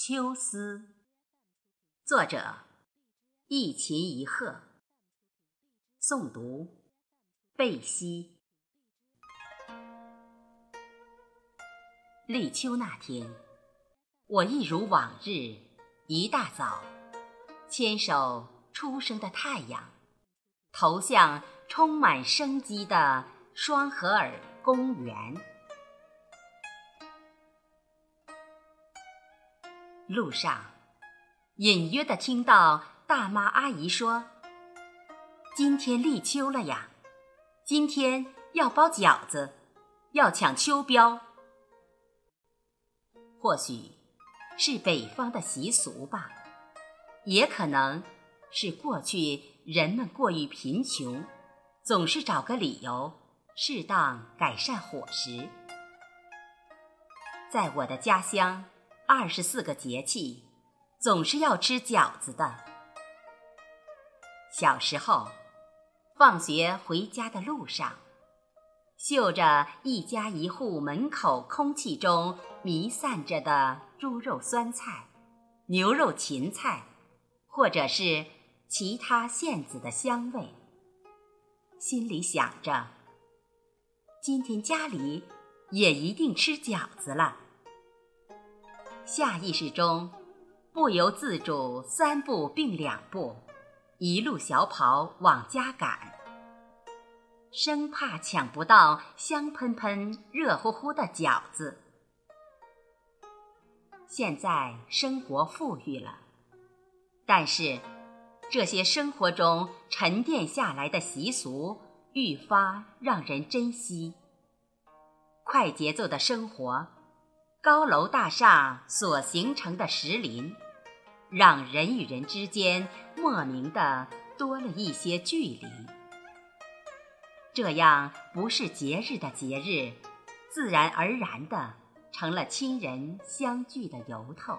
秋思，作者一琴一鹤，诵读贝西。立秋那天，我一如往日，一大早，牵手初升的太阳，投向充满生机的双河儿公园。路上，隐约的听到大妈阿姨说：“今天立秋了呀，今天要包饺子，要抢秋膘。”或许是北方的习俗吧，也可能是过去人们过于贫穷，总是找个理由适当改善伙食。在我的家乡。二十四个节气，总是要吃饺子的。小时候，放学回家的路上，嗅着一家一户门口空气中弥散着的猪肉酸菜、牛肉芹菜，或者是其他馅子的香味，心里想着：今天家里也一定吃饺子了。下意识中，不由自主三步并两步，一路小跑往家赶，生怕抢不到香喷喷、热乎乎的饺子。现在生活富裕了，但是这些生活中沉淀下来的习俗愈发让人珍惜。快节奏的生活。高楼大厦所形成的石林，让人与人之间莫名的多了一些距离。这样不是节日的节日，自然而然的成了亲人相聚的由头。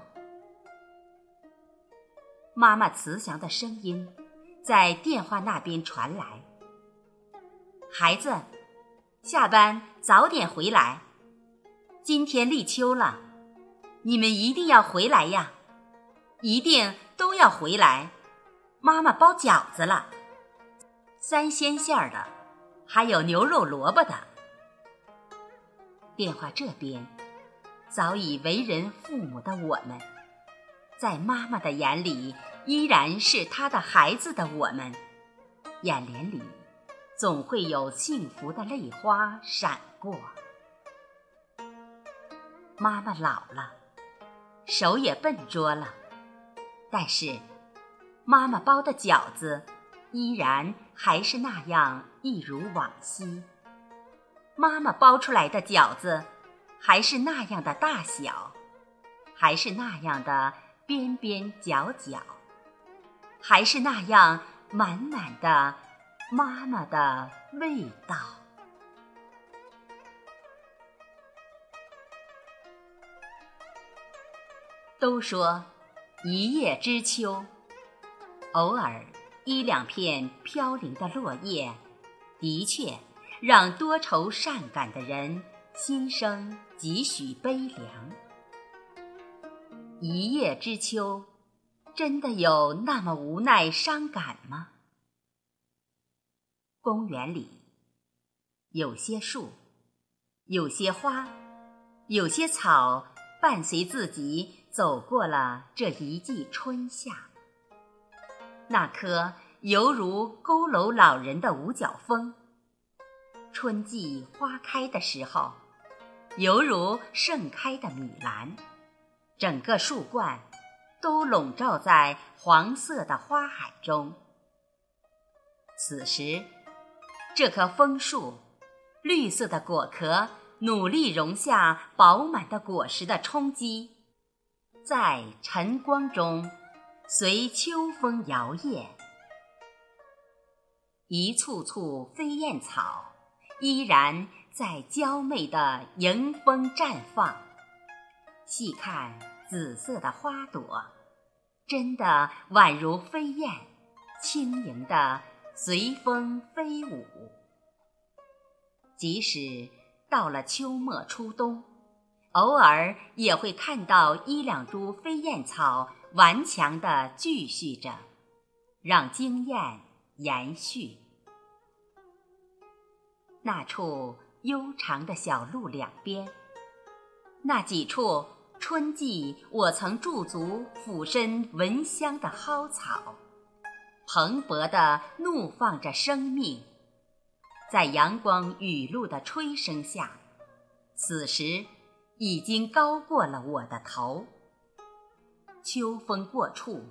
妈妈慈祥的声音在电话那边传来：“孩子，下班早点回来。”今天立秋了，你们一定要回来呀！一定都要回来。妈妈包饺子了，三鲜馅儿的，还有牛肉萝卜的。电话这边，早已为人父母的我们，在妈妈的眼里，依然是她的孩子的我们，眼帘里总会有幸福的泪花闪过。妈妈老了，手也笨拙了，但是妈妈包的饺子依然还是那样一如往昔。妈妈包出来的饺子还是那样的大小，还是那样的边边角角，还是那样满满的妈妈的味道。都说一叶知秋，偶尔一两片飘零的落叶，的确让多愁善感的人心生几许悲凉。一叶知秋，真的有那么无奈伤感吗？公园里，有些树，有些花，有些草，伴随自己。走过了这一季春夏，那棵犹如佝偻老人的五角枫，春季花开的时候，犹如盛开的米兰，整个树冠都笼罩在黄色的花海中。此时，这棵枫树，绿色的果壳努力容下饱满的果实的冲击。在晨光中，随秋风摇曳；一簇簇飞燕草，依然在娇媚的迎风绽放。细看紫色的花朵，真的宛如飞燕，轻盈地随风飞舞。即使到了秋末初冬。偶尔也会看到一两株飞燕草顽强地继续着，让经验延续。那处悠长的小路两边，那几处春季我曾驻足俯身闻香的蒿草，蓬勃地怒放着生命，在阳光雨露的吹声下，此时。已经高过了我的头。秋风过处，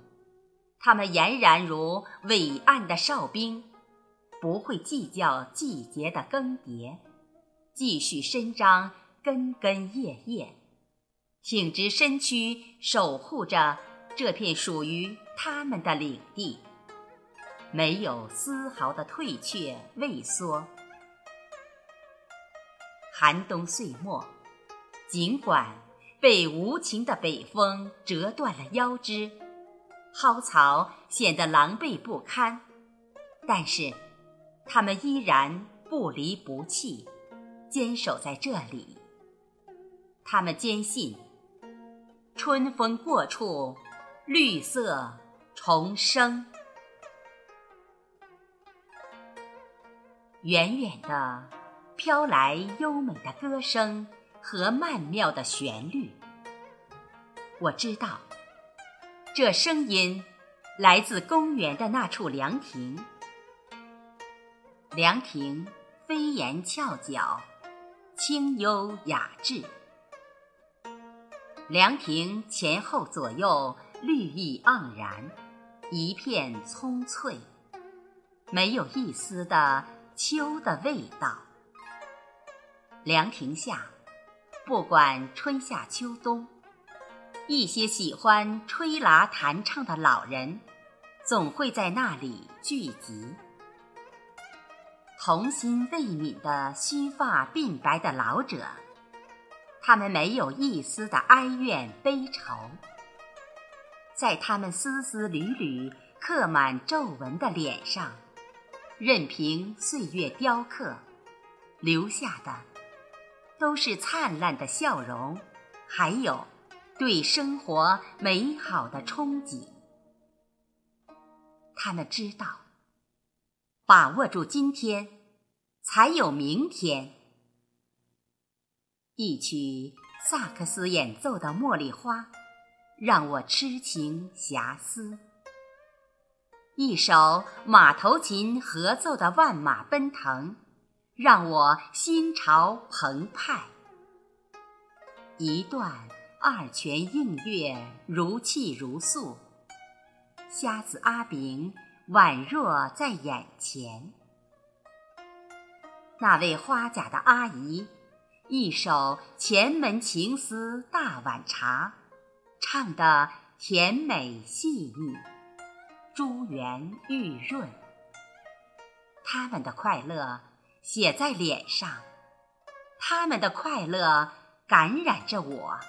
他们俨然如伟岸的哨兵，不会计较季节的更迭，继续伸张根根叶叶，挺直身躯，守护着这片属于他们的领地，没有丝毫的退却畏缩。寒冬岁末。尽管被无情的北风折断了腰肢，蒿草显得狼狈不堪，但是它们依然不离不弃，坚守在这里。他们坚信，春风过处，绿色重生。远远的飘来优美的歌声。和曼妙的旋律，我知道，这声音来自公园的那处凉亭。凉亭飞檐翘角，清幽雅致。凉亭前后左右绿意盎然，一片葱翠，没有一丝的秋的味道。凉亭下。不管春夏秋冬，一些喜欢吹拉弹唱的老人，总会在那里聚集。童心未泯的须发鬓白的老者，他们没有一丝的哀怨悲愁，在他们丝丝缕缕刻满皱纹的脸上，任凭岁月雕刻，留下的。都是灿烂的笑容，还有对生活美好的憧憬。他们知道，把握住今天，才有明天。一曲萨克斯演奏的《茉莉花》，让我痴情遐思；一首马头琴合奏的《万马奔腾》。让我心潮澎湃，一段二泉映月如泣如诉，瞎子阿炳宛若在眼前。那位花甲的阿姨，一首前门情思大碗茶，唱得甜美细腻，珠圆玉润。他们的快乐。写在脸上，他们的快乐感染着我，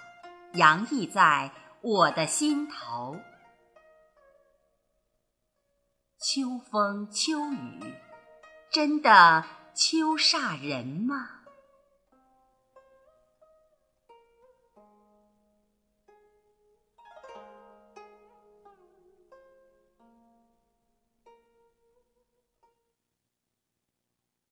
洋溢在我的心头。秋风秋雨，真的秋煞人吗？